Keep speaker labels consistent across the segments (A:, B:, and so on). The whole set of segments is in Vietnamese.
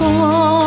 A: lòng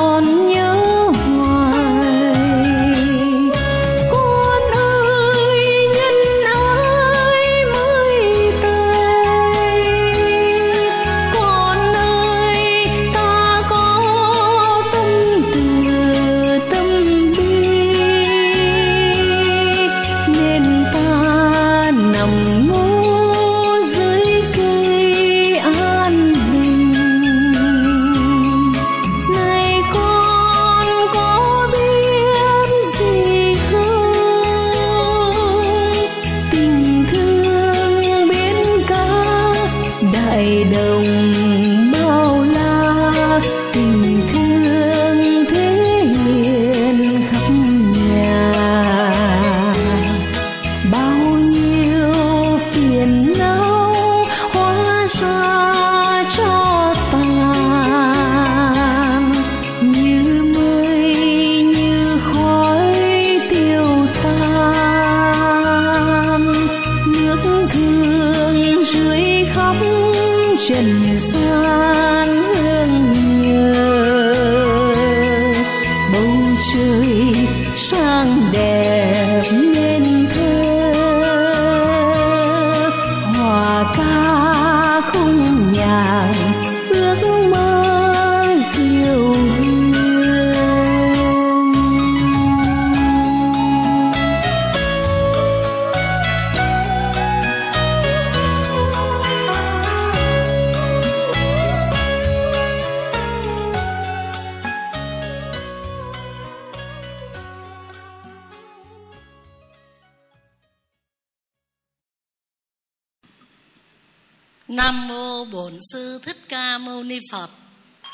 B: Sư Thích Ca Mâu Ni Phật.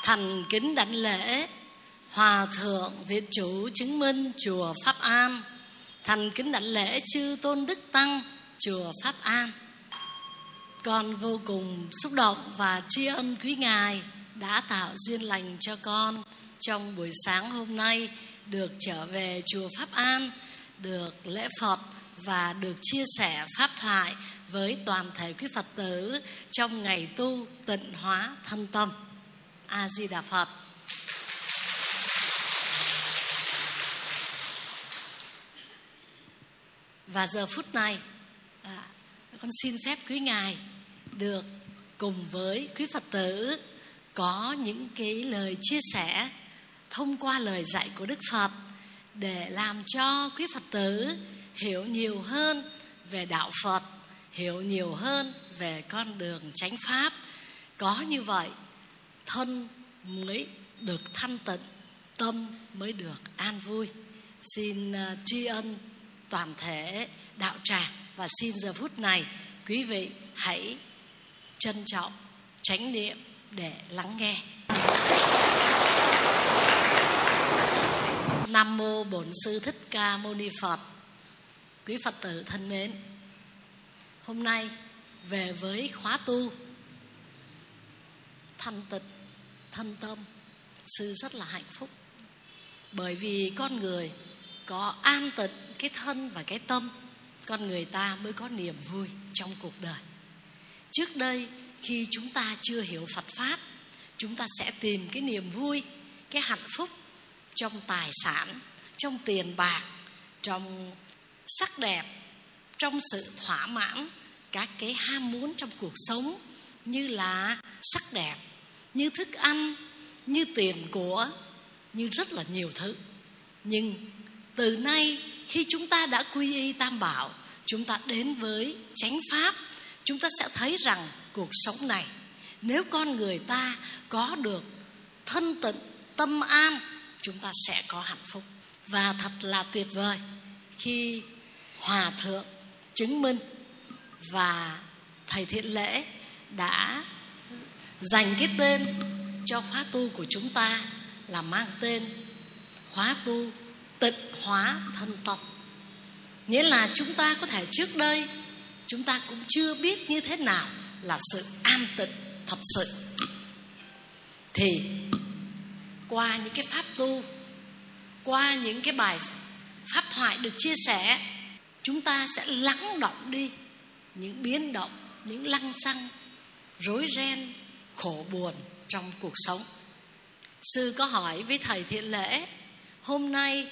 B: Thành kính đảnh lễ Hòa thượng Việt chủ chứng minh chùa Pháp An. Thành kính đảnh lễ chư Tôn Đức Tăng chùa Pháp An. Con vô cùng xúc động và tri ân quý ngài đã tạo duyên lành cho con trong buổi sáng hôm nay được trở về chùa Pháp An, được lễ Phật và được chia sẻ pháp thoại với toàn thể quý Phật tử trong ngày tu tịnh hóa thân tâm. A Di Đà Phật. Và giờ phút này à, con xin phép quý ngài được cùng với quý Phật tử có những cái lời chia sẻ thông qua lời dạy của Đức Phật để làm cho quý Phật tử hiểu nhiều hơn về đạo Phật, hiểu nhiều hơn về con đường chánh pháp. Có như vậy, thân mới được thanh tịnh, tâm mới được an vui. Xin à, tri ân toàn thể đạo tràng và xin giờ phút này quý vị hãy trân trọng chánh niệm để lắng nghe. Nam mô Bổn Sư Thích Ca Mâu Ni Phật. Quý Phật tử thân mến, hôm nay về với khóa tu. Thanh tịnh thân tâm sư rất là hạnh phúc. Bởi vì con người có an tịnh cái thân và cái tâm, con người ta mới có niềm vui trong cuộc đời. Trước đây, khi chúng ta chưa hiểu phật pháp, chúng ta sẽ tìm cái niềm vui, cái hạnh phúc trong tài sản, trong tiền bạc, trong sắc đẹp, trong sự thỏa mãn các cái ham muốn trong cuộc sống như là sắc đẹp, như thức ăn, như tiền của, như rất là nhiều thứ. Nhưng từ nay khi chúng ta đã quy y tam bảo, chúng ta đến với chánh pháp, chúng ta sẽ thấy rằng cuộc sống này, nếu con người ta có được thân tịnh, tâm an, chúng ta sẽ có hạnh phúc. Và thật là tuyệt vời khi hòa thượng chứng minh và thầy thiện lễ đã dành cái tên cho khóa tu của chúng ta là mang tên khóa tu tịnh hóa thân tộc. Nghĩa là chúng ta có thể trước đây chúng ta cũng chưa biết như thế nào là sự an tịnh thật sự. Thì qua những cái pháp tu, qua những cái bài pháp thoại được chia sẻ, chúng ta sẽ lắng động đi những biến động, những lăng xăng, rối ren, khổ buồn trong cuộc sống. Sư có hỏi với thầy thiện lễ, hôm nay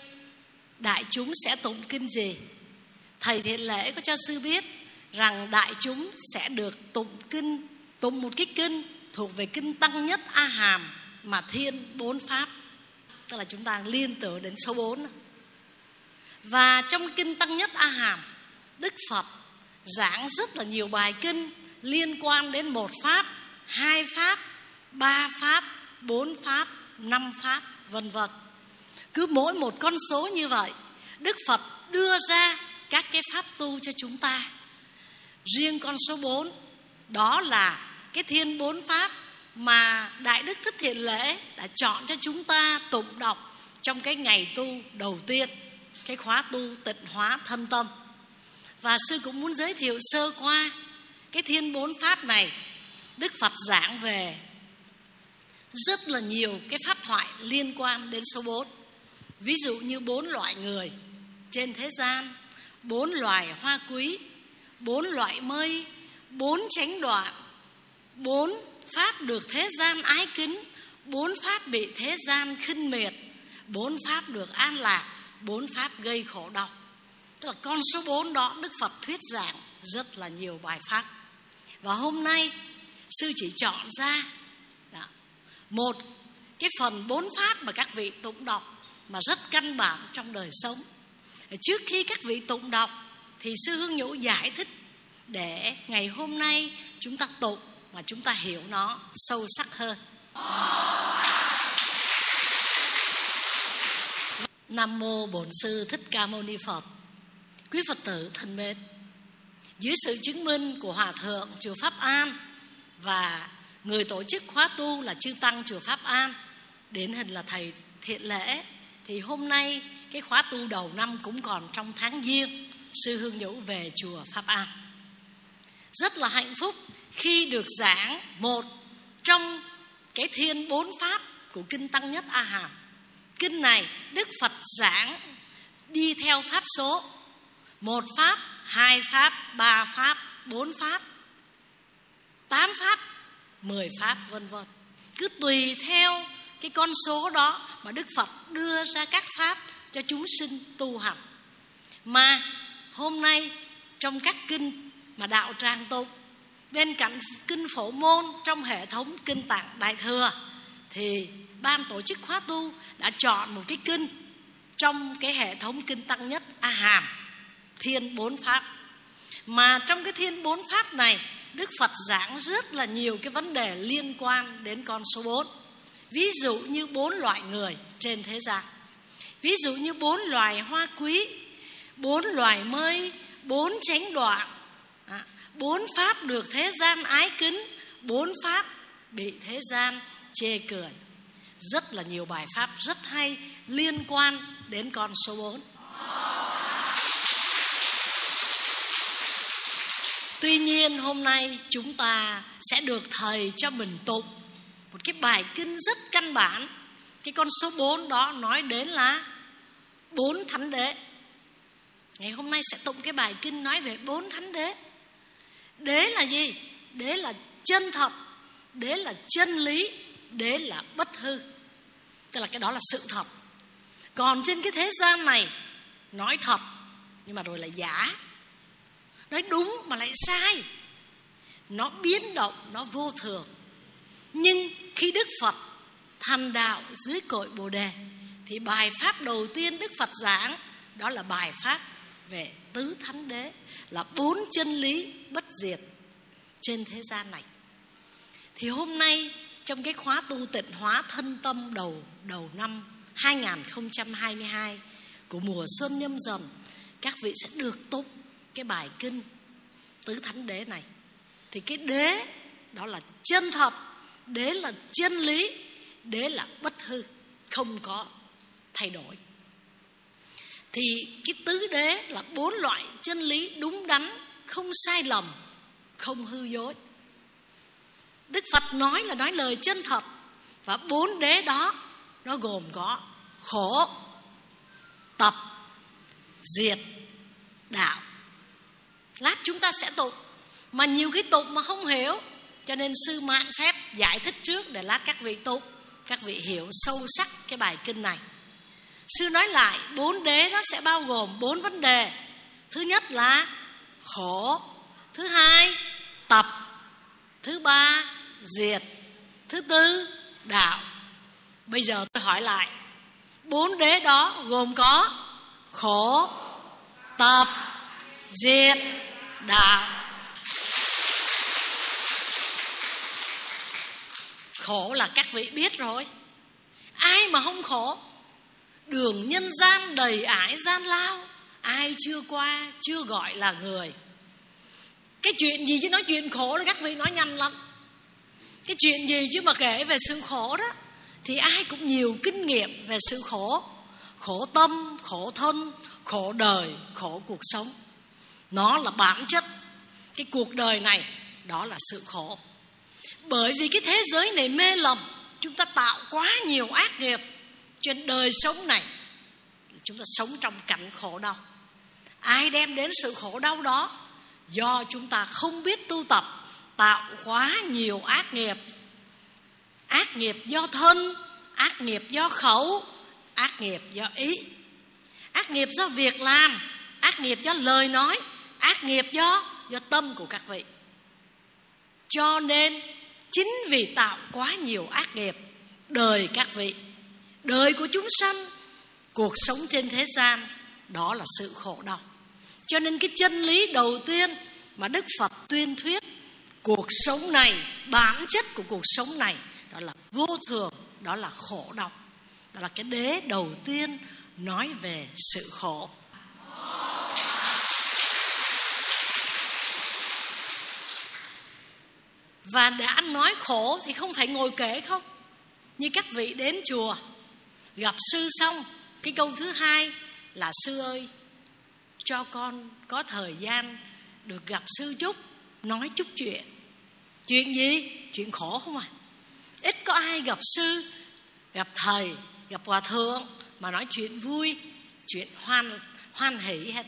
B: đại chúng sẽ tụng kinh gì? Thầy thiện lễ có cho sư biết rằng đại chúng sẽ được tụng kinh, tụng một cái kinh thuộc về kinh tăng nhất a hàm mà thiên bốn pháp. Tức là chúng ta liên tưởng đến số 4 và trong kinh tăng nhất a hàm đức phật giảng rất là nhiều bài kinh liên quan đến một pháp, hai pháp, ba pháp, bốn pháp, năm pháp, vân vân. Cứ mỗi một con số như vậy, đức phật đưa ra các cái pháp tu cho chúng ta. Riêng con số 4 đó là cái thiên bốn pháp mà đại đức thích thiện lễ đã chọn cho chúng ta tụng đọc trong cái ngày tu đầu tiên, cái khóa tu tịnh hóa thân tâm và sư cũng muốn giới thiệu sơ qua cái thiên bốn pháp này, đức phật giảng về rất là nhiều cái pháp thoại liên quan đến số 4 ví dụ như bốn loại người trên thế gian, bốn loài hoa quý, bốn loại mây, bốn chánh đoạn, bốn pháp được thế gian ái kính, bốn pháp bị thế gian khinh miệt, bốn pháp được an lạc, bốn pháp gây khổ đau là con số bốn đó đức phật thuyết giảng rất là nhiều bài pháp. Và hôm nay sư chỉ chọn ra đó, một cái phần bốn pháp mà các vị tụng đọc mà rất căn bản trong đời sống. Trước khi các vị tụng đọc thì sư hương nhũ giải thích để ngày hôm nay chúng ta tụng mà chúng ta hiểu nó sâu sắc hơn. Nam mô bổn sư thích ca mâu ni phật quý phật tử thân mến, dưới sự chứng minh của hòa thượng chùa pháp an và người tổ chức khóa tu là chư tăng chùa pháp an đến hình là thầy thiện lễ, thì hôm nay cái khóa tu đầu năm cũng còn trong tháng giêng, sư hương nhũ về chùa pháp an. Rất là hạnh phúc khi được giảng một trong cái thiên bốn pháp của kinh tăng nhất a hàm. Kinh này đức phật giảng đi theo pháp số một pháp, hai pháp, ba pháp, bốn pháp, tám pháp, mười pháp, vân vân. Cứ tùy theo cái con số đó mà đức phật đưa ra các pháp cho chúng sinh tu hành. Mà hôm nay trong các kinh mà đạo tràng tụng bên cạnh kinh phổ môn trong hệ thống kinh tạng đại thừa, thì ban tổ chức khóa tu đã chọn một cái kinh trong cái hệ thống kinh tăng nhất a hàm thiên bốn pháp. Mà trong cái thiên bốn pháp này, đức phật giảng rất là nhiều cái vấn đề liên quan đến con số 4 ví dụ như bốn loại người trên thế gian. Ví dụ như bốn loài hoa quý, bốn loài mây, bốn chánh đoạn. À, bốn pháp được thế gian ái kính, bốn pháp bị thế gian chê cười. Rất là nhiều bài pháp rất hay liên quan đến con số 4 Tuy nhiên hôm nay chúng ta sẽ được thầy cho mình tụng một cái bài kinh rất căn bản. Cái con số 4 đó nói đến là bốn thánh đế. Ngày hôm nay sẽ tụng cái bài kinh nói về bốn thánh đế. Đế là gì? Đế là chân thật, đế là chân lý, đế là bất hư. Tức là cái đó là sự thật. Còn trên cái thế gian này nói thật nhưng mà rồi là giả nói đúng mà lại sai. Nó biến động, nó vô thường. Nhưng khi đức phật thành đạo dưới cội bồ đề, thì bài pháp đầu tiên đức phật giảng, đó là bài pháp về tứ thánh đế, là bốn chân lý bất diệt trên thế gian này. Thì hôm nay, trong cái khóa tu tịnh hóa thân tâm đầu đầu năm 2022 của mùa xuân nhâm dần, các vị sẽ được tụng cái bài kinh tứ thánh đế này, thì cái đế đó là chân thật, đế là chân lý, đế là bất hư, không có thay đổi. Thì cái tứ đế là bốn loại chân lý đúng đắn, không sai lầm, không hư dối. Đức phật nói là nói lời chân thật, và bốn đế đó, nó gồm có khổ, tập, diệt, đạo lát chúng ta sẽ tụng mà nhiều cái tụng mà không hiểu, cho nên sư mạng phép giải thích trước để lát các vị tụng các vị hiểu sâu sắc cái bài kinh này. Sư nói lại, bốn đế nó sẽ bao gồm bốn vấn đề. Thứ nhất là khổ, thứ hai tập, thứ ba diệt, thứ tư đạo. Bây giờ tôi hỏi lại, bốn đế đó gồm có khổ, tập, diệt đà khổ là các vị biết rồi. Ai mà không khổ? Đường nhân gian đầy ải gian lao. Ai chưa qua, chưa gọi là người. Cái chuyện gì chứ nói chuyện khổ là các vị nói nhanh lắm. Cái chuyện gì chứ mà kể về sự khổ đó, thì ai cũng nhiều kinh nghiệm về sự khổ. Khổ tâm, khổ thân, khổ đời, khổ cuộc sống nó là bản chất. Cái cuộc đời này, đó là sự khổ. Bởi vì cái thế giới này mê lầm, chúng ta tạo quá nhiều ác nghiệp trên đời sống này, chúng ta sống trong cảnh khổ đau. Ai đem đến sự khổ đau đó? Do chúng ta không biết tu tập, tạo quá nhiều ác nghiệp. Ác nghiệp do thân, ác nghiệp do khẩu, ác nghiệp do ý. Ác nghiệp do việc làm, ác nghiệp do lời nói ác nghiệp do do tâm của các vị. Cho nên, chính vì tạo quá nhiều ác nghiệp, đời các vị, đời của chúng sanh, cuộc sống trên thế gian, đó là sự khổ đau. Cho nên cái chân lý đầu tiên mà đức phật tuyên thuyết, cuộc sống này, bản chất của cuộc sống này, đó là vô thường, đó là khổ đau. Đó là cái đế đầu tiên nói về sự khổ. Và đã nói khổ thì không phải ngồi kể không? Như các vị đến chùa, gặp sư xong, cái câu thứ hai là, sư ơi, cho con có thời gian được gặp sư chút, nói chút chuyện. Chuyện gì? Chuyện khổ không à ít có ai gặp sư, gặp thầy, gặp hòa thượng mà nói chuyện vui, chuyện hoan hoan hỷ hết.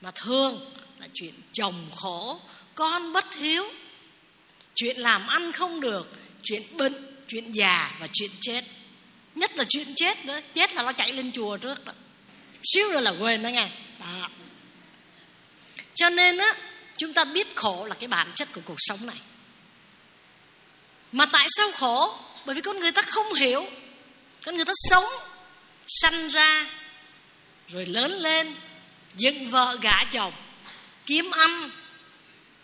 B: Mà thường là chuyện chồng khổ, con bất hiếu chuyện làm ăn không được, chuyện bệnh chuyện già và chuyện chết. Nhất là chuyện chết nữa, chết là nó chạy lên chùa trước đó. Xíu nữa là quên đó nghe. Đó. cho nên á, chúng ta biết khổ là cái bản chất của cuộc sống này. Mà tại sao khổ? Bởi vì con người ta không hiểu. Con người ta sống, sanh ra, rồi lớn lên, dựng vợ gả chồng, kiếm ăn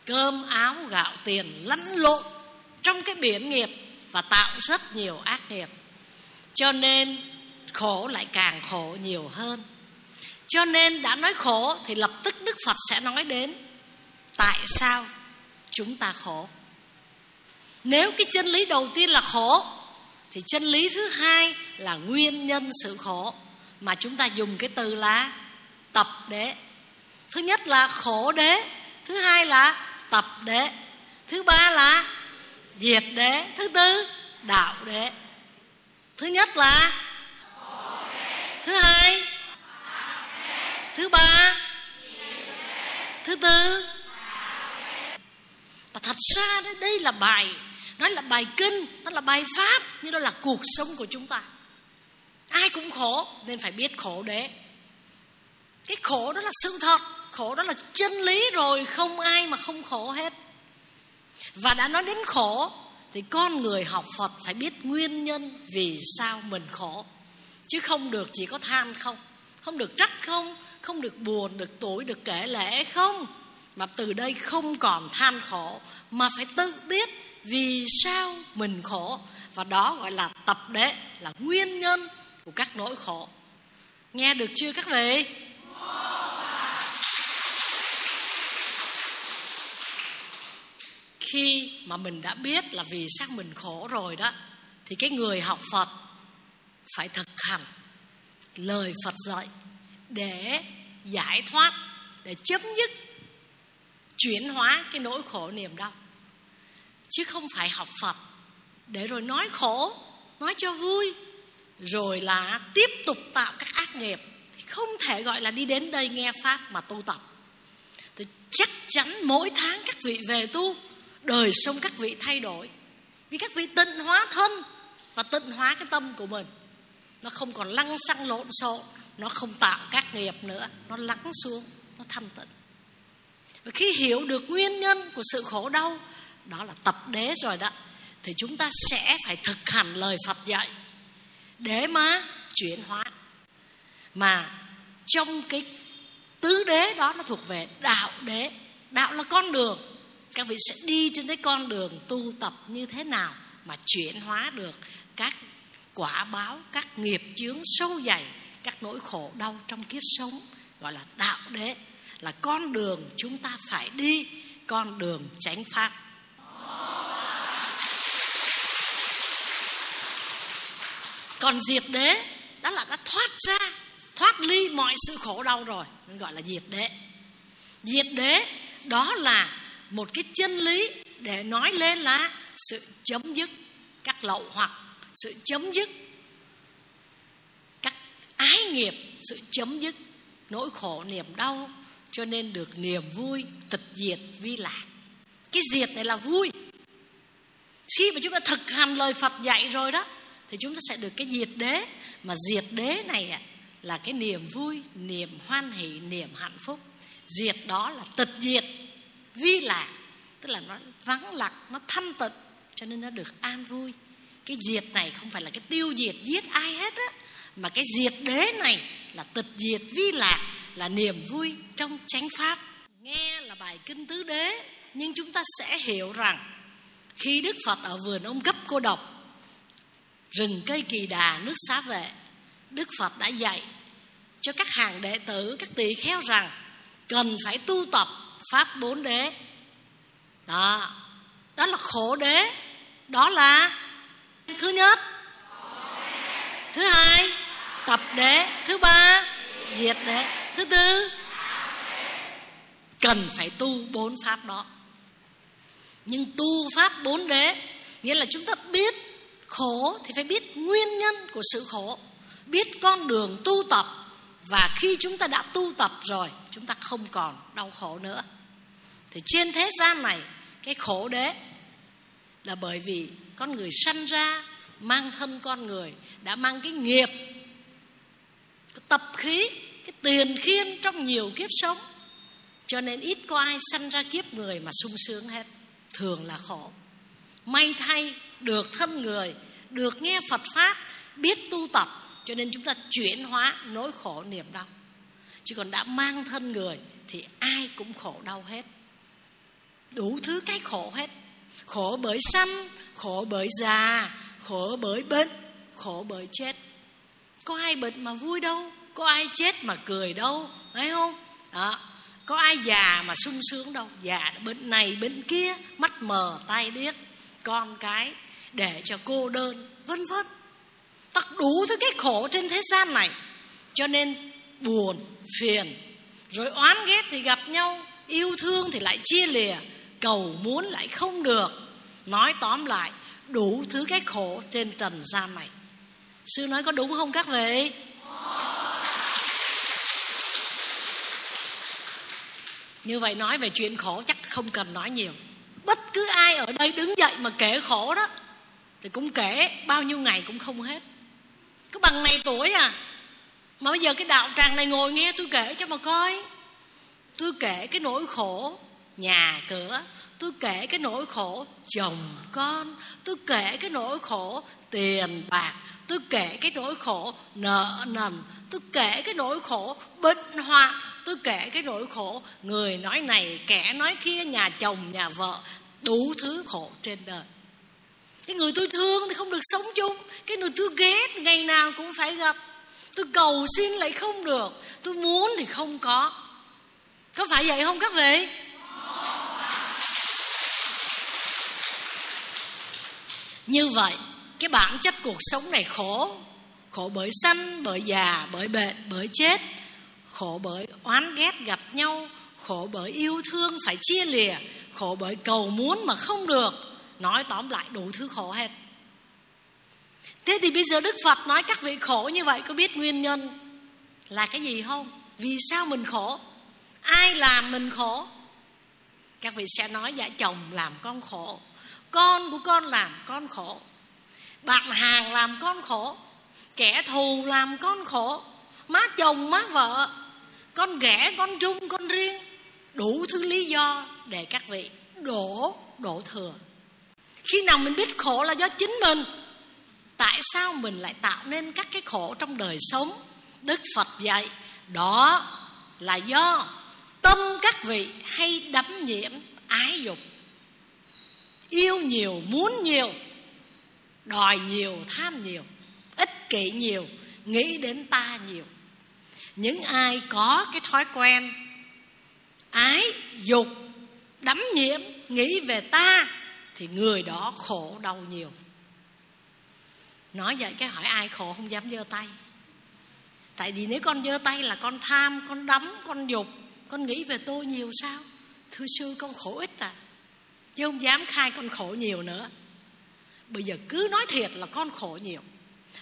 B: cơm áo gạo tiền lẫn lộn trong cái biển nghiệp và tạo rất nhiều ác nghiệp. Cho nên khổ lại càng khổ nhiều hơn. Cho nên đã nói khổ thì lập tức đức phật sẽ nói đến tại sao chúng ta khổ. Nếu cái chân lý đầu tiên là khổ, thì chân lý thứ hai là nguyên nhân sự khổ mà chúng ta dùng cái từ là tập đế. Thứ nhất là khổ đế, thứ hai là tập đế. Thứ ba là diệt đế. Thứ tư, đạo đế. Thứ nhất là thứ hai, thứ ba, thứ tư. Và thật ra đấy đây là bài, nó là bài kinh, nó là bài pháp, nhưng nó là cuộc sống của chúng ta. Ai cũng khổ, nên phải biết khổ đế. Cái khổ đó là sự thật khổ đó là chân lý rồi, không ai mà không khổ hết. Và đã nói đến khổ, thì con người học phật phải biết nguyên nhân vì sao mình khổ. Chứ không được chỉ có than không không được trách không không được buồn, được tuổi, được kể lễ không. Mà từ đây không còn than khổ, mà phải tự biết vì sao mình khổ. Và đó gọi là tập đế, là nguyên nhân của các nỗi khổ. Nghe được chưa các vị? Khi mà mình đã biết là vì sao mình khổ rồi đó, thì cái người học phật phải thực hành lời phật dạy để giải thoát, để chấm dứt, chuyển hóa cái nỗi khổ niềm đau. Chứ không phải học phật để rồi nói khổ, nói cho vui, rồi là tiếp tục tạo các ác nghiệp, thì không thể gọi là đi đến đây nghe pháp mà tu tập. Tôi chắc chắn mỗi tháng các vị về tu đời sống các vị thay đổi. Vì các vị tịnh hóa thân và tịnh hóa cái tâm của mình. Nó không còn lăng xăng lộn xộn, nó không tạo các nghiệp nữa, nó lắng xuống, nó thanh tịnh. Và khi hiểu được nguyên nhân của sự khổ đau, đó là tập đế rồi đó, thì chúng ta sẽ phải thực hành lời phật dạy để mà chuyển hóa. Mà trong cái tứ đế đó nó thuộc về đạo đế. Đạo là con đường các vị sẽ đi trên cái con đường tu tập như thế nào mà chuyển hóa được các quả báo, các nghiệp chướng sâu dày, các nỗi khổ đau trong kiếp sống, gọi là đạo đế, là con đường chúng ta phải đi, con đường chánh pháp. Còn diệt đế, đó là đã thoát ra, thoát ly mọi sự khổ đau rồi, nên gọi là diệt đế. Diệt đế, đó là một cái chân lý để nói lên là sự chấm dứt các lậu hoặc sự chấm dứt các ái nghiệp, sự chấm dứt nỗi khổ niềm đau, cho nên được niềm vui tịch diệt vi lạc. Cái diệt này là vui. Khi mà chúng ta thực hành lời phật dạy rồi đó, thì chúng ta sẽ được cái diệt đế. Mà diệt đế này là cái niềm vui, niềm hoan hỷ, niềm hạnh phúc. Diệt đó là tịch diệt vi lạc, tức là nó vắng lặng, nó thanh tịnh, cho nên nó được an vui. Cái diệt này không phải là cái tiêu diệt giết ai hết á, mà cái diệt đế này là tịch diệt vi lạc, là niềm vui trong chánh pháp. Nghe là bài kinh tứ đế, nhưng chúng ta sẽ hiểu rằng khi đức phật ở vườn ông cấp cô độc, rừng cây kỳ đà, nước xá vệ, đức phật đã dạy cho các hàng đệ tử, các tỳ kheo rằng cần phải tu tập pháp bốn đế. Đó. Đó là khổ đế. Đó là thứ nhất. Thứ hai, tập đế. Thứ ba, diệt đế. Thứ tư, cần phải tu bốn pháp đó. Nhưng tu pháp bốn đế, nghĩa là chúng ta biết khổ thì phải biết nguyên nhân của sự khổ, biết con đường tu tập. Và khi chúng ta đã tu tập rồi, chúng ta không còn đau khổ nữa thì trên thế gian này, cái khổ đế là bởi vì con người sanh ra, mang thân con người, đã mang cái nghiệp, cái tập khí, cái tiền khiên trong nhiều kiếp sống. Cho nên ít có ai sanh ra kiếp người mà sung sướng hết, thường là khổ. May thay được thân người, được nghe phật pháp, biết tu tập, cho nên chúng ta chuyển hóa nỗi khổ niềm đau. Chứ còn đã mang thân người thì ai cũng khổ đau hết đủ thứ cái khổ hết. Khổ bởi sanh, khổ bởi già, khổ bởi bệnh, khổ bởi chết. Có ai bệnh mà vui đâu, có ai chết mà cười đâu thấy không? Đó. Có ai già mà sung sướng đâu, già bệnh này, bệnh kia, mắt mờ, tai điếc, con cái, để cho cô đơn, vân vân. Tất đủ thứ cái khổ trên thế gian này. Cho nên buồn, phiền, rồi oán ghét thì gặp nhau, yêu thương thì lại chia lìa cầu muốn lại không được. Nói tóm lại, đủ thứ cái khổ trên trần gian này. Sư nói có đúng không các vị? Như vậy nói về chuyện khổ chắc không cần nói nhiều. Bất cứ ai ở đây đứng dậy mà kể khổ đó, thì cũng kể bao nhiêu ngày cũng không hết. Cứ bằng này tuổi à mà bây giờ cái đạo tràng này ngồi nghe tôi kể cho mà coi. Tôi kể cái nỗi khổ nhà cửa, tôi kể cái nỗi khổ chồng con, tôi kể cái nỗi khổ tiền bạc, tôi kể cái nỗi khổ nợ nần, tôi kể cái nỗi khổ bệnh hoạn, tôi kể cái nỗi khổ người nói này, kẻ nói kia, nhà chồng, nhà vợ, đủ thứ khổ trên đời. Cái người tôi thương thì không được sống chung, cái người tôi ghét ngày nào cũng phải gặp. Tôi cầu xin lại không được, tôi muốn thì không có. Có phải vậy không các vị? Như vậy, cái bản chất cuộc sống này khổ. Khổ bởi sanh, bởi già, bởi bệnh, bởi chết. Khổ bởi oán ghét gặp nhau. Khổ bởi yêu thương phải chia lìa. Khổ bởi cầu muốn mà không được. Nói tóm lại đủ thứ khổ hết. Thế thì bây giờ đức phật nói các vị khổ như vậy, có biết nguyên nhân là cái gì không? Vì sao mình khổ? Ai làm mình khổ? Các vị sẽ nói vợ chồng làm con khổ, con của con làm con khổ, bạn hàng làm con khổ, kẻ thù làm con khổ, má chồng, má vợ, con ghẻ, con trung, con riêng, đủ thứ lý do để các vị đổ đổ thừa. Khi nào mình biết khổ là do chính mình, tại sao mình lại tạo nên các cái khổ trong đời sống? Đức phật dạy, đó là do tâm các vị hay đắm nhiễm ái dục. Yêu nhiều, muốn nhiều, đòi nhiều, tham nhiều, ích kỷ nhiều, nghĩ đến ta nhiều. Những ai có cái thói quen ái dục, đắm nhiễm, nghĩ về ta thì người đó khổ đau nhiều. Nói vậy cái hỏi ai khổ không dám giơ tay. Tại vì nếu con giơ tay là con tham, con đắm, con dục con nghĩ về tôi nhiều sao? Thưa sư, con khổ ít à. Chứ không dám khai con khổ nhiều nữa. Bây giờ cứ nói thiệt là con khổ nhiều.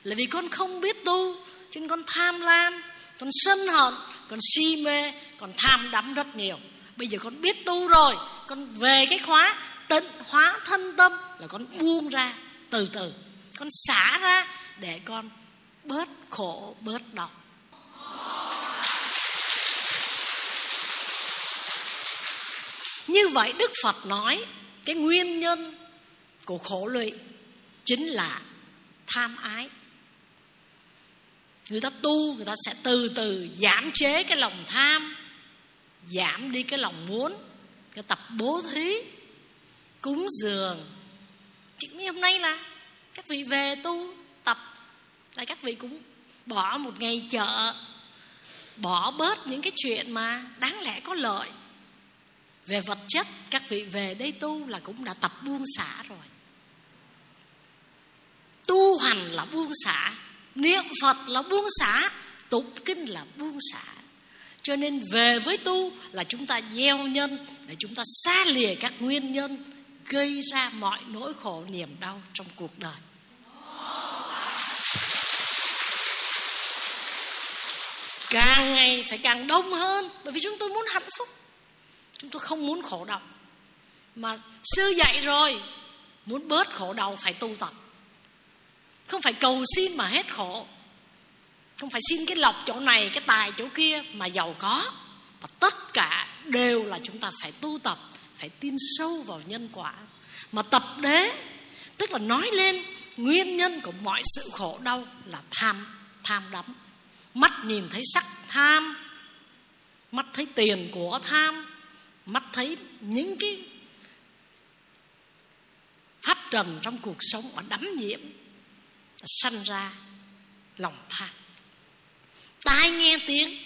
B: Là vì con không biết tu, cho nên con tham lam, con sân hận, con si mê con tham đắm rất nhiều. Bây giờ con biết tu rồi, con về cái khóa tịnh hóa thân tâm là con buông ra từ từ. Con xả ra để con bớt khổ, bớt đau. Như vậy đức phật nói, cái nguyên nhân của khổ lụy chính là tham ái. Người ta tu, người ta sẽ từ từ giảm chế cái lòng tham, giảm đi cái lòng muốn cái tập bố thí, cúng dường. Như hôm nay là các vị về tu, tập, là các vị cũng bỏ một ngày chợ, bỏ bớt những cái chuyện mà đáng lẽ có lợi về vật chất, các vị về đây tu là cũng đã tập buông xả rồi. Tu hành là buông xả, niệm phật là buông xả, tụng kinh là buông xả. Cho nên về với tu là chúng ta gieo nhân, để chúng ta xa lìa các nguyên nhân, gây ra mọi nỗi khổ niềm đau trong cuộc đời. Càng ngày phải càng đông hơn, bởi vì chúng tôi muốn hạnh phúc chúng tôi không muốn khổ đau. Mà sư dạy rồi, muốn bớt khổ đau phải tu tập. Không phải cầu xin mà hết khổ. Không phải xin cái lọc chỗ này, cái tài chỗ kia mà giàu có. Và tất cả đều là chúng ta phải tu tập, phải tin sâu vào nhân quả. Mà tập đế, tức là nói lên nguyên nhân của mọi sự khổ đau là tham tham đắm. Mắt nhìn thấy sắc tham, mắt thấy tiền của tham mắt thấy những cái pháp trần trong cuộc sống và đắm nhiễm sanh ra lòng tham. Tai nghe tiếng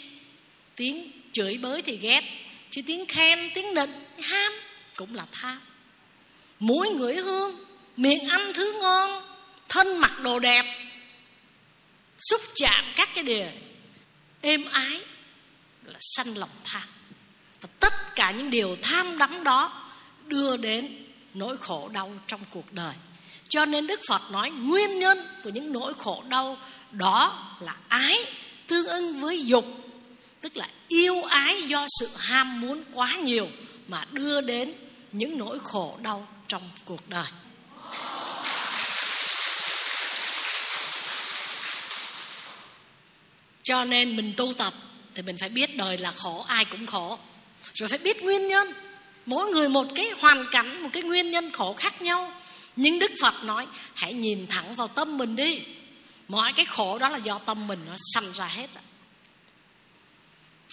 B: tiếng chửi bới thì ghét, chứ tiếng khen, tiếng nịnh ham cũng là tham. Mũi ngửi hương, miệng ăn thứ ngon, thân mặc đồ đẹp, xúc chạm các cái điều êm ái là sanh lòng tham. Và tất cả những điều tham đắm đó đưa đến nỗi khổ đau trong cuộc đời. Cho nên đức phật nói nguyên nhân của những nỗi khổ đau đó là ái tương ưng với dục, tức là yêu ái do sự ham muốn quá nhiều mà đưa đến những nỗi khổ đau trong cuộc đời. Cho nên mình tu tập thì mình phải biết đời là khổ, ai cũng khổ rồi phải biết nguyên nhân. Mỗi người một cái hoàn cảnh, một cái nguyên nhân khổ khác nhau. Nhưng đức phật nói, hãy nhìn thẳng vào tâm mình đi. Mọi cái khổ đó là do tâm mình nó sanh ra hết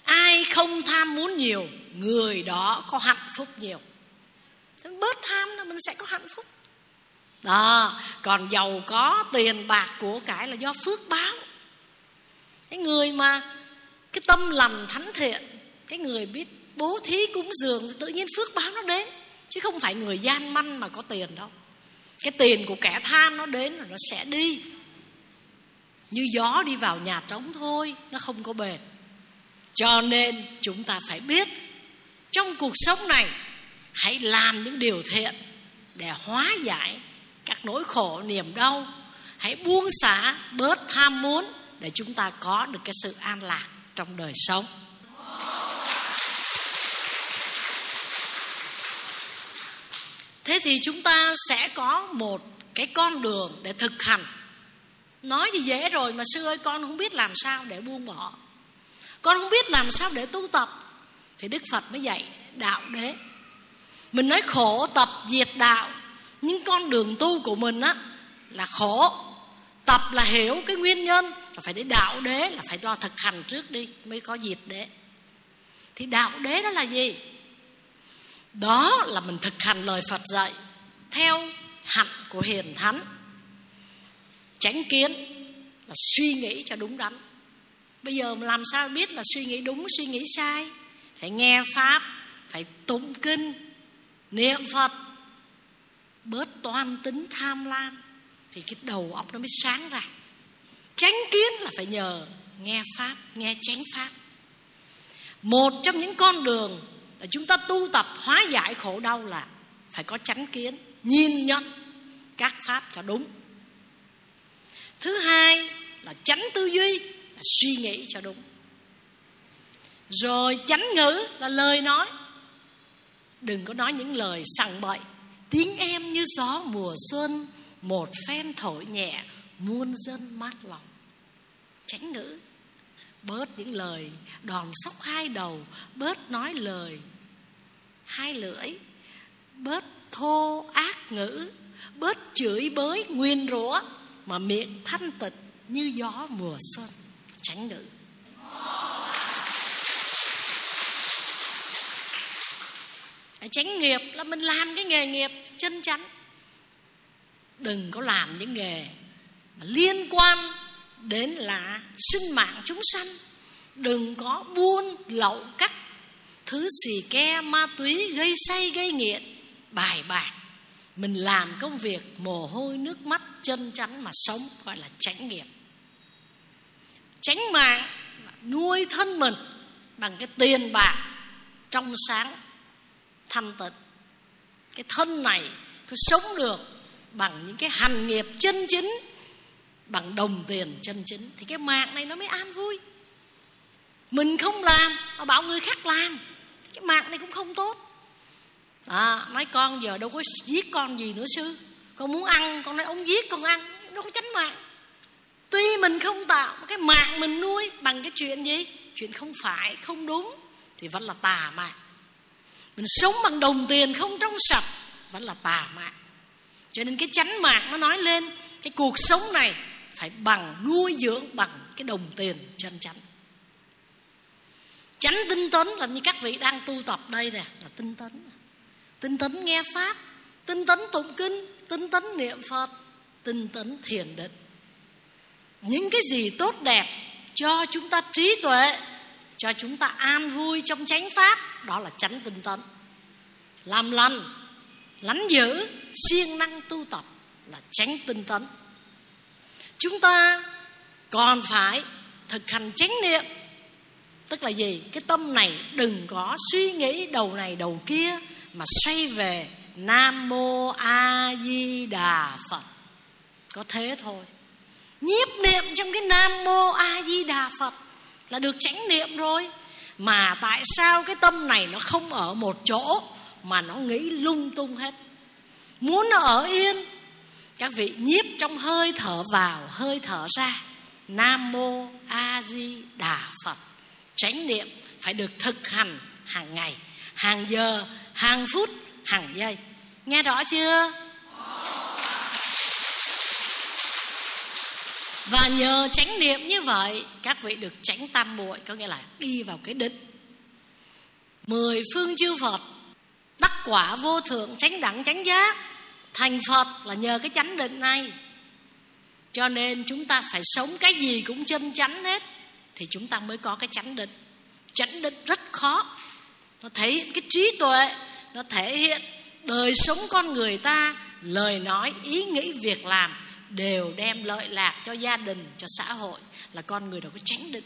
B: ai không tham muốn nhiều, người đó có hạnh phúc nhiều. Bớt tham là mình sẽ có hạnh phúc. Đó, còn giàu có, tiền bạc của cải là do phước báo. Cái người mà cái tâm lành thánh thiện, cái người biết bố thí cúng dường tự nhiên phước báo nó đến. Chứ không phải người gian manh mà có tiền đâu. Cái tiền của kẻ tham nó đến rồi nó sẽ đi. Như gió đi vào nhà trống thôi, nó không có bền. Cho nên chúng ta phải biết, trong cuộc sống này, hãy làm những điều thiện để hóa giải các nỗi khổ niềm đau. Hãy buông xả bớt tham muốn để chúng ta có được cái sự an lạc trong đời sống. Thế thì chúng ta sẽ có một cái con đường để thực hành. Nói thì dễ rồi mà sư ơi, con không biết làm sao để buông bỏ. Con không biết làm sao để tu tập. Thì đức phật mới dạy đạo đế. Mình nói khổ tập diệt đạo, nhưng con đường tu của mình á, là khổ. Tập là hiểu cái nguyên nhân, là phải để đạo đế, là phải lo thực hành trước đi, mới có diệt đế. Thì đạo đế đó là gì? Đó là mình thực hành lời phật dạy theo hạnh của hiền thánh. Chánh kiến là suy nghĩ cho đúng đắn. Bây giờ làm sao biết là suy nghĩ đúng, suy nghĩ sai? Phải nghe pháp, phải tụng kinh, niệm phật. Bớt toan tính tham lam thì cái đầu óc nó mới sáng ra. Chánh kiến là phải nhờ nghe pháp, nghe chánh pháp. Một trong những con đường là chúng ta tu tập hóa giải khổ đau là phải có chánh kiến, nhìn nhận các pháp cho đúng. Thứ hai là chánh tư duy, là suy nghĩ cho đúng. Rồi chánh ngữ là lời nói. Đừng có nói những lời sằng bậy. Tiếng em như gió mùa xuân, một phen thổi nhẹ, muôn dân mát lòng. Tránh ngữ bớt những lời đòn sóc hai đầu, bớt nói lời hai lưỡi, bớt thô ác ngữ, bớt chửi bới nguyên rủa mà miệng thanh tịnh như gió mùa xuân. Tránh ngữ. Tránh nghiệp là mình làm cái nghề nghiệp chân chánh. Đừng có làm những nghề mà liên quan đến là sinh mạng chúng sanh. Đừng có buôn lậu cắt. Thứ xì ke, ma túy gây say, gây nghiện, bài bạc mình làm công việc mồ hôi, nước mắt, chân chắn mà sống, gọi là tránh nghiệp. Tránh mạng nuôi thân mình bằng cái tiền bạc trong sáng thanh tịnh. Cái thân này cứ sống được bằng những cái hành nghiệp chân chính bằng đồng tiền chân chính thì cái mạng này nó mới an vui. Mình không làm mà bảo người khác làm cái mạng này cũng không tốt. À, nói con giờ đâu có giết con gì nữa sư. Con muốn ăn con nói ông giết con ăn đâu có tránh mạng. Tuy mình không tạo cái mạng mình nuôi bằng cái chuyện gì? Chuyện không phải không đúng thì vẫn là tà mạng. Mình sống bằng đồng tiền không trong sạch vẫn là tà mạng. Cho nên cái chánh mạng nó nói lên cái cuộc sống này phải bằng nuôi dưỡng bằng cái đồng tiền chân chánh. Chánh tinh tấn là như các vị đang tu tập đây nè, là tinh tấn. Tinh tấn nghe pháp, tinh tấn tụng kinh, tinh tấn niệm phật, tinh tấn thiền định. Những cái gì tốt đẹp cho chúng ta trí tuệ, cho chúng ta an vui trong chánh pháp, đó là chánh tinh tấn. Làm lành, lánh giữ, siêng năng tu tập là tránh tinh tấn chúng ta còn phải thực hành chánh niệm. Tức là gì? Cái tâm này đừng có suy nghĩ đầu này đầu kia, mà xoay về nam mô a di đà phật. Có thế thôi. Nhiếp niệm trong cái nam mô a di đà phật là được chánh niệm rồi. Mà tại sao cái tâm này nó không ở một chỗ mà nó nghĩ lung tung hết? Muốn nó ở yên các vị nhiếp trong hơi thở vào, hơi thở ra. Nam mô a di đà phật. Chánh niệm phải được thực hành hàng ngày, hàng giờ, hàng phút, hàng giây. Nghe rõ chưa? Và nhờ chánh niệm như vậy, các vị được tránh tam muội, có nghĩa là đi vào cái định. Mười phương chư phật, đắc quả vô thượng, chánh đẳng, chánh giác thành phật là nhờ cái chánh định này. Cho nên chúng ta phải sống cái gì cũng chân chánh hết, thì chúng ta mới có cái chánh định. Chánh định rất khó. Nó thể hiện cái trí tuệ, nó thể hiện đời sống con người ta, lời nói, ý nghĩ, việc làm đều đem lợi lạc cho gia đình, cho xã hội, là con người đó có chánh định.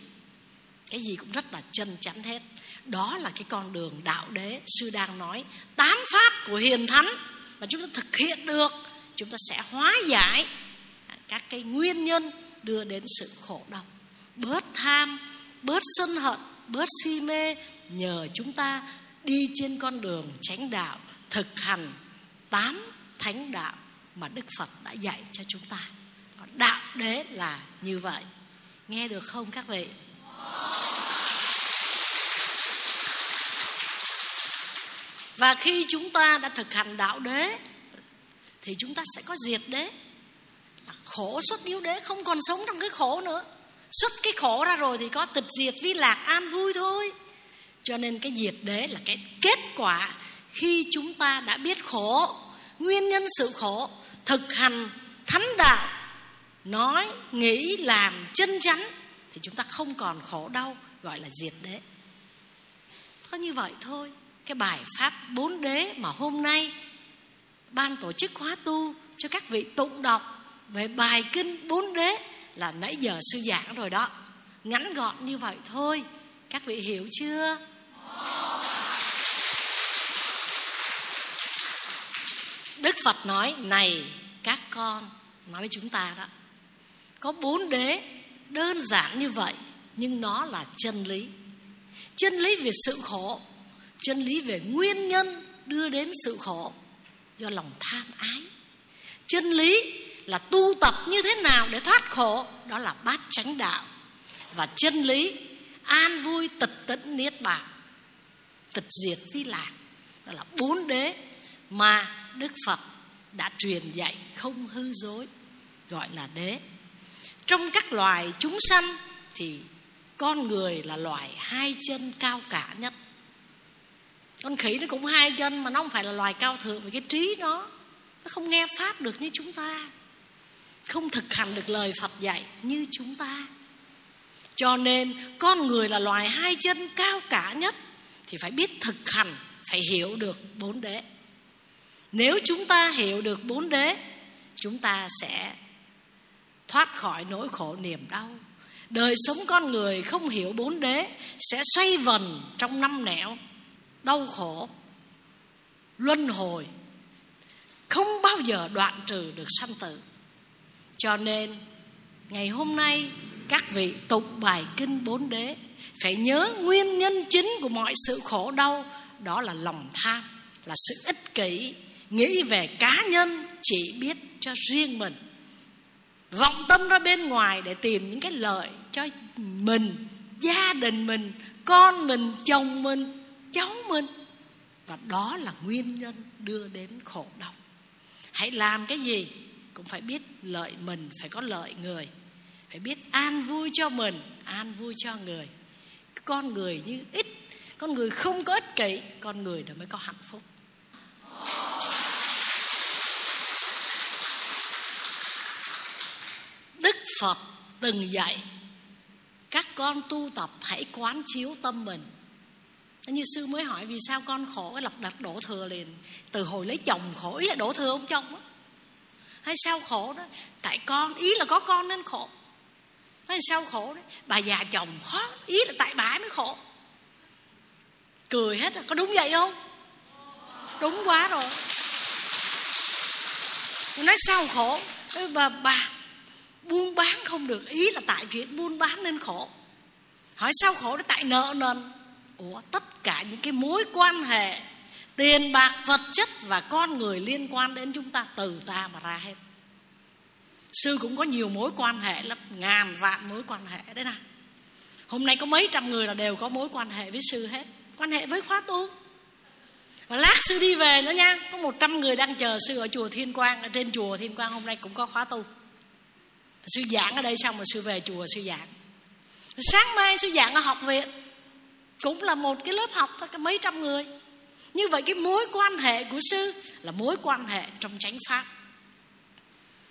B: Cái gì cũng rất là chân chánh hết. Đó là cái con đường đạo đế sư đang nói, tám pháp của hiền thánh mà chúng ta thực hiện được, chúng ta sẽ hóa giải các cái nguyên nhân đưa đến sự khổ đau. Bớt tham, bớt sân hận, bớt si mê, nhờ chúng ta đi trên con đường chánh đạo, thực hành tám thánh đạo mà đức phật đã dạy cho chúng ta. Đạo đế là như vậy. Nghe được không các vị? Và khi chúng ta đã thực hành đạo đế, thì chúng ta sẽ có diệt đế. Khổ xuất yếu đế, không còn sống trong cái khổ nữa. Xuất cái khổ ra rồi thì có tịch diệt vi lạc an vui thôi. Cho nên cái diệt đế là cái kết quả khi chúng ta đã biết khổ, nguyên nhân sự khổ, thực hành thánh đạo, nói, nghĩ, làm, chân chánh, thì chúng ta không còn khổ đau, gọi là diệt đế. Có như vậy thôi cái bài pháp bốn đế mà hôm nay ban tổ chức khóa tu cho các vị tụng đọc về bài kinh bốn đế là nãy giờ sư giảng rồi đó. Ngắn gọn như vậy thôi. Các vị hiểu chưa? Đức phật nói, này, các con, nói với chúng ta đó, có bốn đế đơn giản như vậy, nhưng nó là chân lý. Chân lý về sự khổ chân lý về nguyên nhân đưa đến sự khổ do lòng tham ái. Chân lý là tu tập như thế nào để thoát khổ, đó là bát chánh đạo. Và chân lý, an vui tịch tĩnh niết bàn tịch diệt vi lạc. Đó là bốn đế mà đức phật đã truyền dạy không hư dối, gọi là đế. Trong các loài chúng sanh thì con người là loài hai chân cao cả nhất con khỉ nó cũng hai chân mà nó không phải là loài cao thượng vì cái trí nó nó không nghe pháp được như chúng ta, không thực hành được lời phật dạy như chúng ta. Cho nên, con người là loài hai chân cao cả nhất thì phải biết thực hành, phải hiểu được bốn đế. Nếu chúng ta hiểu được bốn đế, chúng ta sẽ thoát khỏi nỗi khổ niềm đau. Đời sống con người không hiểu bốn đế sẽ xoay vần trong năm nẻo đau khổ, luân hồi, không bao giờ đoạn trừ được sanh tử. Cho nên, ngày hôm nay, các vị tụng bài kinh bốn đế phải nhớ nguyên nhân chính của mọi sự khổ đau, đó là lòng tham, là sự ích kỷ, nghĩ về cá nhân chỉ biết cho riêng mình. Vọng tâm ra bên ngoài để tìm những cái lợi cho mình, gia đình mình, con mình, chồng mình cháu mình. Và đó là nguyên nhân đưa đến khổ đau. Hãy làm cái gì cũng phải biết lợi mình phải có lợi người. Phải biết an vui cho mình, an vui cho người. Con người như ít, con người không có ích kỷ, con người đó mới có hạnh phúc. Đức phật từng dạy, các con tu tập hãy quán chiếu tâm mình như sư mới hỏi vì sao con khổ, cái lập đặt đổ thừa liền. Từ hồi lấy chồng khổ, ý là đổ thừa ông chồng á. Hay sao khổ đó? Tại con, ý là có con nên khổ. Hay sao khổ đấy bà già chồng khó, ý là tại bà mới khổ. Cười hết rồi, có đúng vậy không? Đúng quá rồi. Nói sao khổ? Bà bà, buôn bán không được, ý là tại chuyện buôn bán nên khổ. Hỏi sao khổ đó? Tại nợ nần. Ủa, tất cả những cái mối quan hệ tiền bạc, vật chất và con người liên quan đến chúng ta, từ ta mà ra hết. Sư cũng có nhiều mối quan hệ lắm, ngàn vạn mối quan hệ đấy nè. Hôm nay có mấy trăm người là đều có mối quan hệ với sư hết. Quan hệ với khóa tu. Và lát sư đi về nữa nha, có một trăm người đang chờ sư ở chùa thiên quang, ở trên chùa thiên quang hôm nay cũng có khóa tu. Sư giảng ở đây xong rồi sư về chùa sư giảng. Sáng mai sư giảng ở học viện cũng là một cái lớp học thôi, mấy trăm người. Như vậy cái mối quan hệ của sư là mối quan hệ trong chánh pháp.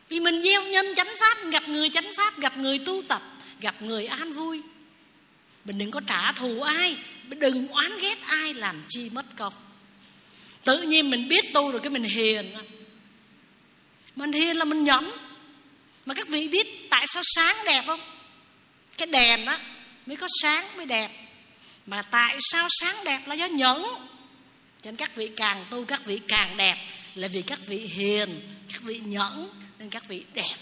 B: Vì mình gieo nhân chánh pháp, gặp người chánh pháp, gặp người tu tập, gặp người an vui. Mình đừng có trả thù ai, đừng oán ghét ai làm chi mất công. Tự nhiên mình biết tu rồi cái mình hiền. Mình hiền là mình nhẫn. Mà các vị biết tại sao sáng đẹp không? Cái đèn á, mới có sáng mới đẹp mà tại sao sáng đẹp là do nhẫn? Cho nên các vị càng tu, các vị càng đẹp là vì các vị hiền, các vị nhẫn nên các vị đẹp.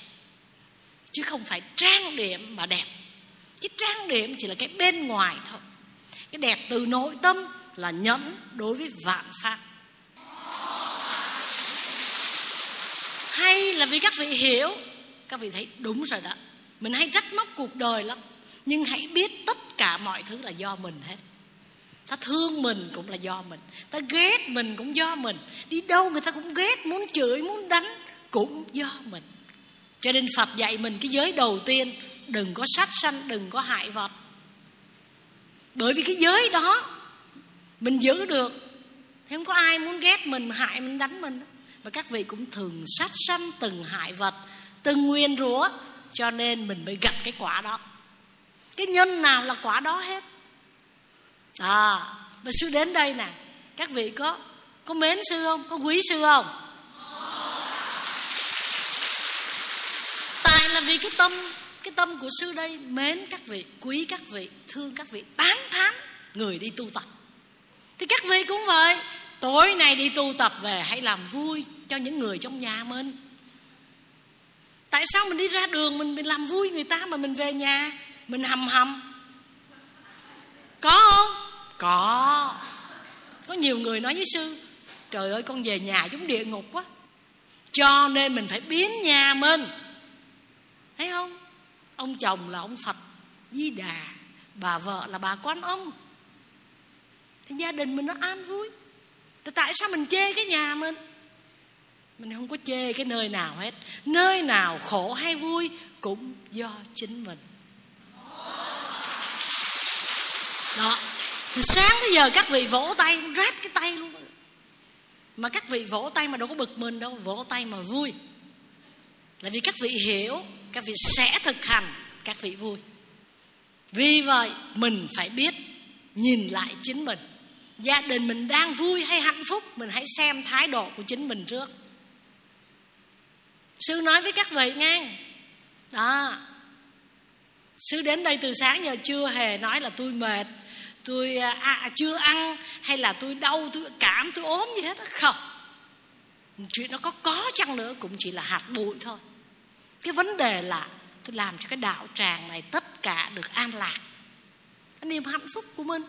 B: Chứ không phải trang điểm mà đẹp. Cái trang điểm chỉ là cái bên ngoài thôi. Cái đẹp từ nội tâm là nhẫn đối với vạn pháp. Hay là vì các vị hiểu? Các vị thấy đúng rồi đó. Mình hay trách móc cuộc đời lắm. Nhưng hãy biết tất cả mọi thứ là do mình hết. Ta thương mình cũng là do mình. Ta ghét mình cũng do mình. Đi đâu người ta cũng ghét, muốn chửi, muốn đánh cũng do mình. Cho nên phật dạy mình cái giới đầu tiên, đừng có sát sanh, đừng có hại vật bởi vì cái giới đó, mình giữ được. Thì không có ai muốn ghét mình, hại mình, đánh mình. Và các vị cũng thường sát sanh, từng hại vật từng nguyên rủa, cho nên mình mới gặt cái quả đó cái nhân nào là quả đó hết? À và sư đến đây nè. Các vị có có mến sư không? Có quý sư không? Tại là vì cái tâm cái tâm của sư đây mến các vị, quý các vị, thương các vị, tán thán người đi tu tập. Thì các vị cũng vậy. Tối nay đi tu tập về, hãy làm vui cho những người trong nhà mình. Tại sao mình đi ra đường mình mình làm vui người ta mà mình về nhà? Mình hầm hầm. Có không? Có. Có nhiều người nói với sư trời ơi con về nhà giống địa ngục quá. Cho nên mình phải biến nhà mình. Thấy không? Ông chồng là ông phật di đà bà vợ là bà quan ông. Thì gia đình mình nó an vui. Thì tại sao mình chê cái nhà mình? Mình không có chê cái nơi nào hết. Nơi nào khổ hay vui cũng do chính mình đó. Từ sáng tới giờ các vị vỗ tay, rát cái tay luôn. Mà các vị vỗ tay mà đâu có bực mình đâu, vỗ tay mà vui. Là vì các vị hiểu, các vị sẽ thực hành các vị vui. Vì vậy, mình phải biết nhìn lại chính mình. Gia đình mình đang vui hay hạnh phúc, mình hãy xem thái độ của chính mình trước. Sư nói với các vị nghe. Đó. Sư đến đây từ sáng giờ chưa hề nói là tôi mệt tôi à, à, chưa ăn hay là tôi đau tôi cảm tôi ốm gì hết không. Chuyện nó có có chăng nữa cũng chỉ là hạt bụi thôi. Cái vấn đề là tôi làm cho cái đạo tràng này tất cả được an lạc. Cái niềm hạnh phúc của mình.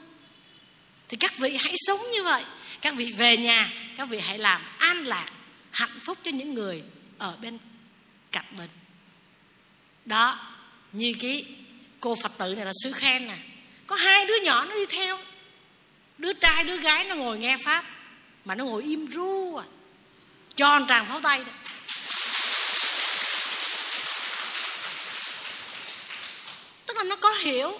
B: Thì các vị hãy sống như vậy. Các vị về nhà các vị hãy làm an lạc hạnh phúc cho những người ở bên cạnh mình. Đó như cái cô phật tử này là sư khen nè có hai đứa nhỏ nó đi theo. Đứa trai, đứa gái nó ngồi nghe pháp, mà nó ngồi im ru à. Tròn tràng pháo tay đó. tức là nó có hiểu.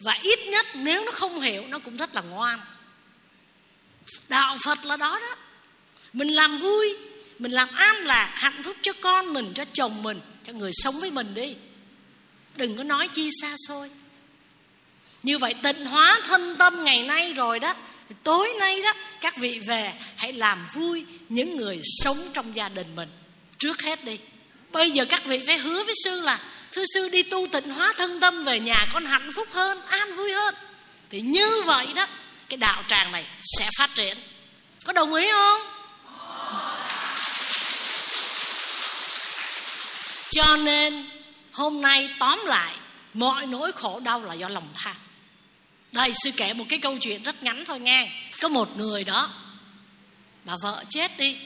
B: Và ít nhất nếu nó không hiểu, nó cũng rất là ngoan. Đạo phật là đó đó. Mình làm vui, mình làm an lạc, hạnh phúc cho con mình, cho chồng mình, cho người sống với mình đi. Đừng có nói chi xa xôi như vậy tịnh hóa thân tâm ngày nay rồi đó, tối nay đó, các vị về hãy làm vui những người sống trong gia đình mình. Trước hết đi, bây giờ các vị phải hứa với sư là, thưa sư, đi tu tịnh hóa thân tâm về nhà con hạnh phúc hơn, an vui hơn. Thì như vậy đó, cái đạo tràng này sẽ phát triển. Có đồng ý không? Cho nên hôm nay tóm lại, mọi nỗi khổ đau là do lòng tham đây, sư kể một cái câu chuyện rất ngắn thôi nghe. Có một người đó, bà vợ chết đi.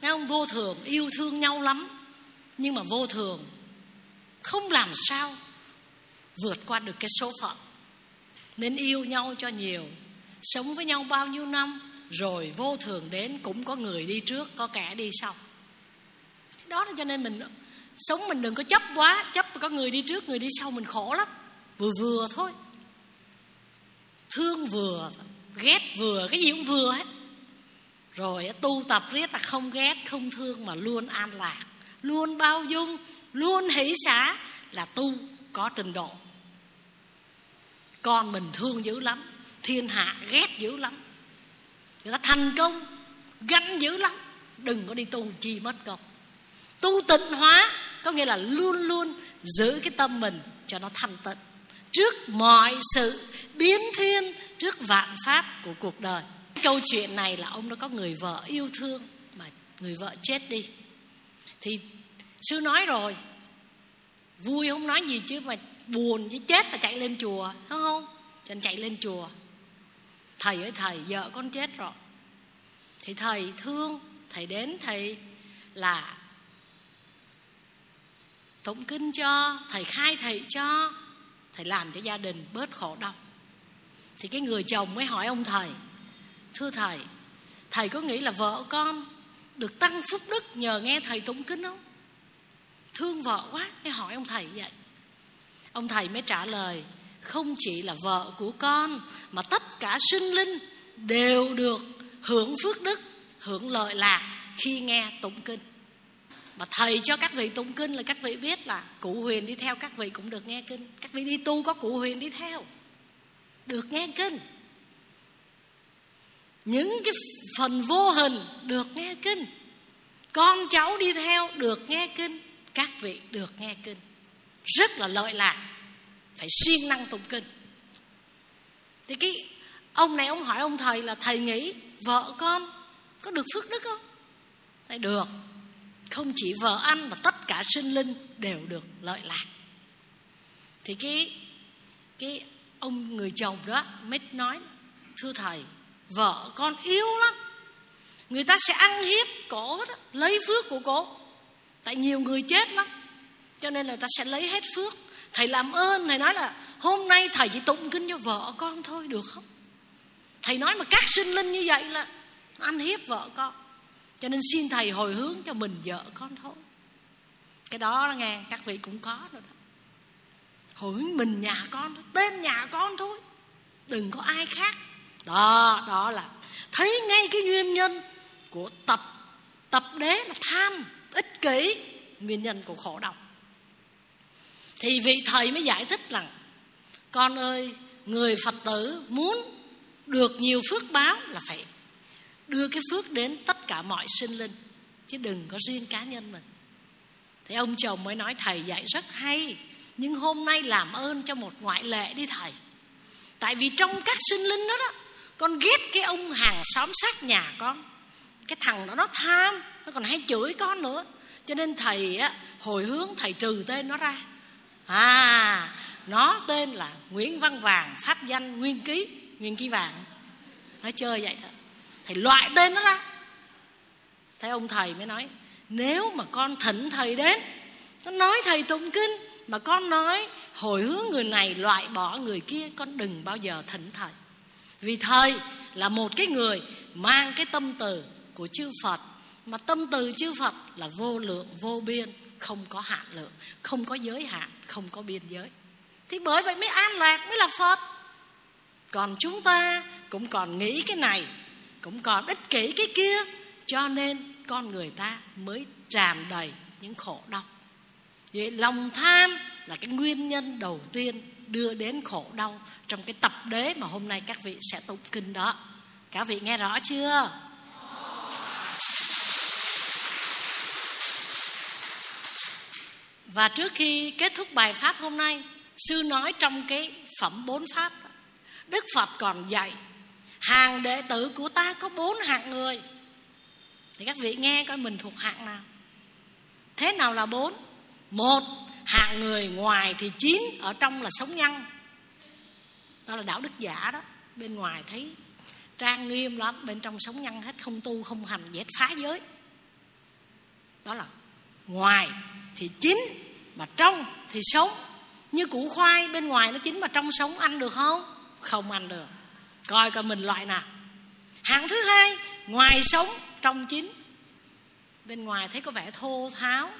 B: Nghe không vô thường, yêu thương nhau lắm. Nhưng mà vô thường, không làm sao vượt qua được cái số phận. Nên yêu nhau cho nhiều, sống với nhau bao nhiêu năm, rồi vô thường đến cũng có người đi trước, có kẻ đi sau. Đó là cho nên mình, sống mình đừng có chấp quá, chấp có người đi trước, người đi sau mình khổ lắm. Vừa vừa thôi thương vừa, ghét vừa, cái gì cũng vừa hết. Rồi tu tập riết là không ghét, không thương mà luôn an lạc, luôn bao dung, luôn hỷ xả là tu có trình độ. Con mình thương dữ lắm, thiên hạ ghét dữ lắm. Người ta thành công, gánh dữ lắm. Đừng có đi tu chi mất công. Tu tịnh hóa, có nghĩa là luôn luôn giữ cái tâm mình cho nó thanh tịnh. Trước mọi sự biến thiên trước vạn pháp của cuộc đời. Câu chuyện này là ông đã có người vợ yêu thương mà người vợ chết đi. Thì sư nói rồi, vui không nói gì chứ mà buồn với chết là chạy lên chùa, đúng không? Cho nên chạy lên chùa. Thầy ơi, thầy, vợ con chết rồi. Thì thầy thương, thầy đến thầy là tụng kinh cho, thầy khai thị cho, thầy làm cho gia đình bớt khổ đau thì cái người chồng mới hỏi ông thầy, thưa thầy thầy có nghĩ là vợ con được tăng phúc đức nhờ nghe thầy tụng kinh không? Thương vợ quá mới hỏi ông thầy vậy. Ông thầy mới trả lời, không chỉ là vợ của con, mà tất cả sinh linh đều được hưởng phước đức, hưởng lợi lạc khi nghe tụng kinh. Mà thầy cho các vị tụng kinh là các vị biết là cụ huyền đi theo, các vị cũng được nghe kinh. Các vị đi tu có cụ huyền đi theo được nghe kinh. Những cái phần vô hình được nghe kinh. Con cháu đi theo được nghe kinh. Các vị được nghe kinh. Rất là lợi lạc. Phải siêng năng tụng kinh. Thì cái ông này ông hỏi ông thầy là, thầy nghĩ vợ con có được phước đức không? Thầy được. Không chỉ vợ anh mà tất cả sinh linh đều được lợi lạc. Thì cái cái ông người chồng đó mới nói, thưa thầy, vợ con yếu lắm. Người ta sẽ ăn hiếp cổ đó, lấy phước của cổ. Tại nhiều người chết lắm, cho nên là ta sẽ lấy hết phước. Thầy làm ơn, thầy nói là, hôm nay thầy chỉ tụng kinh cho vợ con thôi, được không? Thầy nói mà các sinh linh như vậy là ăn hiếp vợ con. Cho nên xin thầy hồi hướng cho mình vợ con thôi. Cái đó là nghe, các vị cũng có rồi đó hỏi mình nhà con tên nhà con thôi. Đừng có ai khác. Đó đó là thấy ngay cái nguyên nhân của tập tập đế là tham, ích kỷ, nguyên nhân của khổ đau. Thì vị thầy mới giải thích rằng, con ơi, người phật tử muốn được nhiều phước báo là phải đưa cái phước đến tất cả mọi sinh linh, chứ đừng có riêng cá nhân mình. Thì ông chồng mới nói, thầy dạy rất hay nhưng hôm nay làm ơn cho một ngoại lệ đi thầy. Tại vì trong các sinh linh đó đó, con ghét cái ông hàng xóm sát nhà con. Cái thằng đó nó tham, nó còn hay chửi con nữa. Cho nên thầy á, hồi hướng thầy trừ tên nó ra. À nó tên là nguyễn văn vàng, pháp danh, nguyên ký nguyên ký vàng. Nó chơi vậy đó. Thầy loại tên nó ra. Thế ông thầy mới nói, nếu mà con thỉnh thầy đến, nó nói thầy tụng kinh mà con nói, hồi hướng người này loại bỏ người kia, con đừng bao giờ thỉnh thầy. Vì thầy là một cái người mang cái tâm từ của chư phật, mà tâm từ chư phật là vô lượng, vô biên, không có hạn lượng, không có giới hạn, không có biên giới. Thì bởi vậy mới an lạc, mới là phật. Còn chúng ta cũng còn nghĩ cái này, cũng còn ích kỷ cái kia, cho nên con người ta mới tràn đầy những khổ đau vậy lòng tham là cái nguyên nhân đầu tiên đưa đến khổ đau trong cái tập đế mà hôm nay các vị sẽ tụng kinh đó. Các vị nghe rõ chưa? Và trước khi kết thúc bài pháp hôm nay, sư nói trong cái phẩm bốn pháp đức phật còn dạy, hàng đệ tử của ta có bốn hạng người. Thì các vị nghe coi mình thuộc hạng nào. Thế nào là bốn? Một, hạng người ngoài thì chín ở trong là sống nhân. Đó là đạo đức giả đó. Bên ngoài thấy trang nghiêm lắm, bên trong sống nhân hết, không tu, không hành dễ phá giới. Đó là ngoài thì chín mà trong thì sống. Như củ khoai, bên ngoài nó chín mà trong sống, ăn được không? Không ăn được. Coi coi mình loại nào. Hạng thứ hai, ngoài sống, trong chín bên ngoài thấy có vẻ thô tháo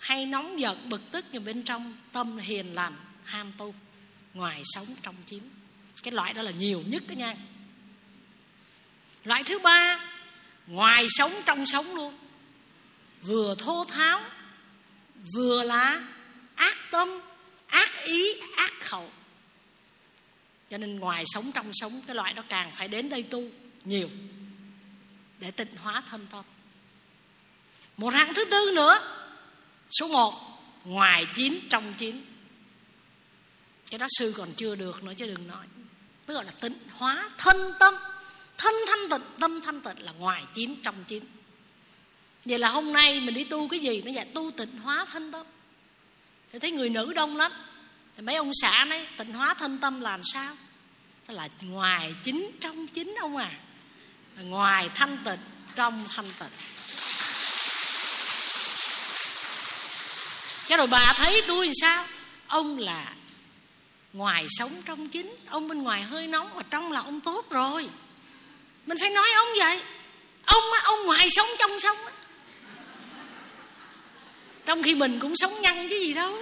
B: hay nóng giận, bực tức nhưng bên trong tâm hiền lành, ham tu, ngoài sống trong chín cái loại đó là nhiều nhất đó nha. Loại thứ ba, ngoài sống trong sống luôn. Vừa thô tháo, vừa là ác tâm, ác ý, ác khẩu. Cho nên ngoài sống trong sống, cái loại đó càng phải đến đây tu nhiều để tịnh hóa thân tâm. Một hạng thứ tư nữa số một, ngoài chín, trong chín. Cái đó sư còn chưa được nữa chứ đừng nói. Mới gọi là tịnh hóa, thân tâm. Thân thanh tịnh, tâm thanh tịnh là ngoài chín, trong chín. Vậy là hôm nay mình đi tu cái gì nó dạy tu tịnh hóa thân tâm. Thì thấy người nữ đông lắm. Thì mấy ông xã nói, tịnh hóa thân tâm là làm sao? Đó là ngoài chín, trong chín ông à. Ngoài thanh tịnh, trong thanh tịnh. Cái rồi bà thấy tôi làm sao? Ông là ngoài sống trong chính, ông bên ngoài hơi nóng, mà trong là ông tốt rồi. Mình phải nói ông vậy. Ông ông ngoài sống trong sống trong khi mình cũng sống nhăn chứ gì đâu.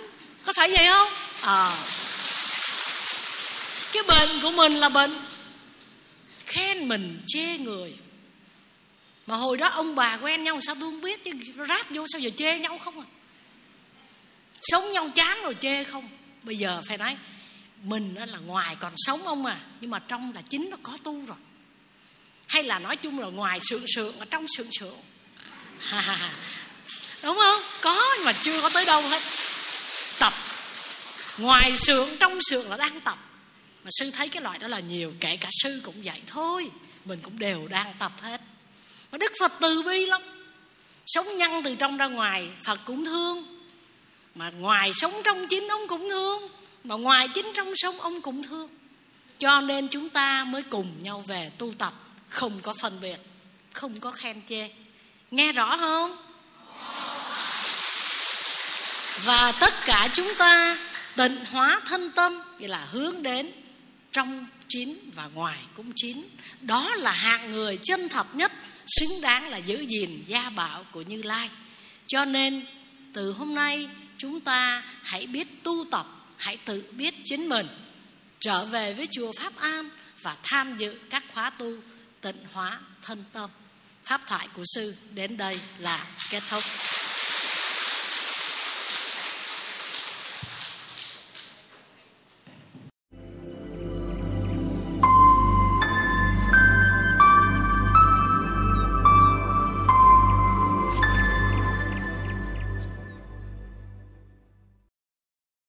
B: Có phải vậy không? Ờ. À. cái bệnh của mình là bệnh khen mình, chê người. Mà hồi đó ông bà quen nhau, sao tôi không biết chứ, ráp vô, sao giờ chê nhau không à? Sống nhau chán rồi chê không? Bây giờ phải nói, mình là ngoài còn sống ông à? Nhưng mà trong là chính nó có tu rồi. Hay là nói chung là ngoài sượng sượng ở trong sượng sượng. Đúng không? Có nhưng mà chưa có tới đâu hết. Tập. Ngoài sượng, trong sượng là đang tập. Mà sư thấy cái loại đó là nhiều, kể cả sư cũng vậy thôi. Mình cũng đều đang tập hết. Mà đức phật từ bi lắm. Sống nhân từ trong ra ngoài, phật cũng thương mà ngoài sống trong chính ông cũng thương, mà ngoài chính trong sống ông cũng thương. Cho nên chúng ta mới cùng nhau về tu tập, không có phân biệt, không có khen chê. Nghe rõ không? Và tất cả chúng ta tịnh hóa thân tâm vậy là hướng đến trong chín và ngoài cũng chín đó là hạng người chân thật nhất, xứng đáng là giữ gìn gia bảo của như lai. Cho nên từ hôm nay chúng ta hãy biết tu tập, hãy tự biết chính mình. Trở về với chùa pháp an và tham dự các khóa tu tịnh hóa thân tâm. Pháp thoại của sư đến đây là kết thúc.